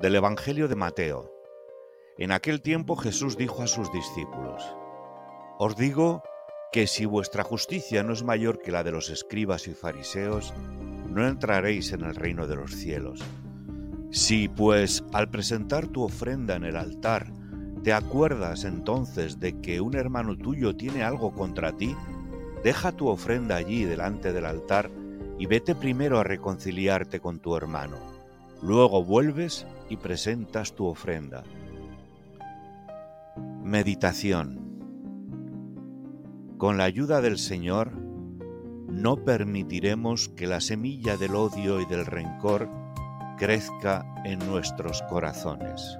Del Evangelio de Mateo. En aquel tiempo Jesús dijo a sus discípulos, Os digo que si vuestra justicia no es mayor que la de los escribas y fariseos, no entraréis en el reino de los cielos. Si, pues, al presentar tu ofrenda en el altar, te acuerdas entonces de que un hermano tuyo tiene algo contra ti, deja tu ofrenda allí delante del altar y vete primero a reconciliarte con tu hermano. Luego vuelves y presentas tu ofrenda. Meditación Con la ayuda del Señor, no permitiremos que la semilla del odio y del rencor crezca en nuestros corazones.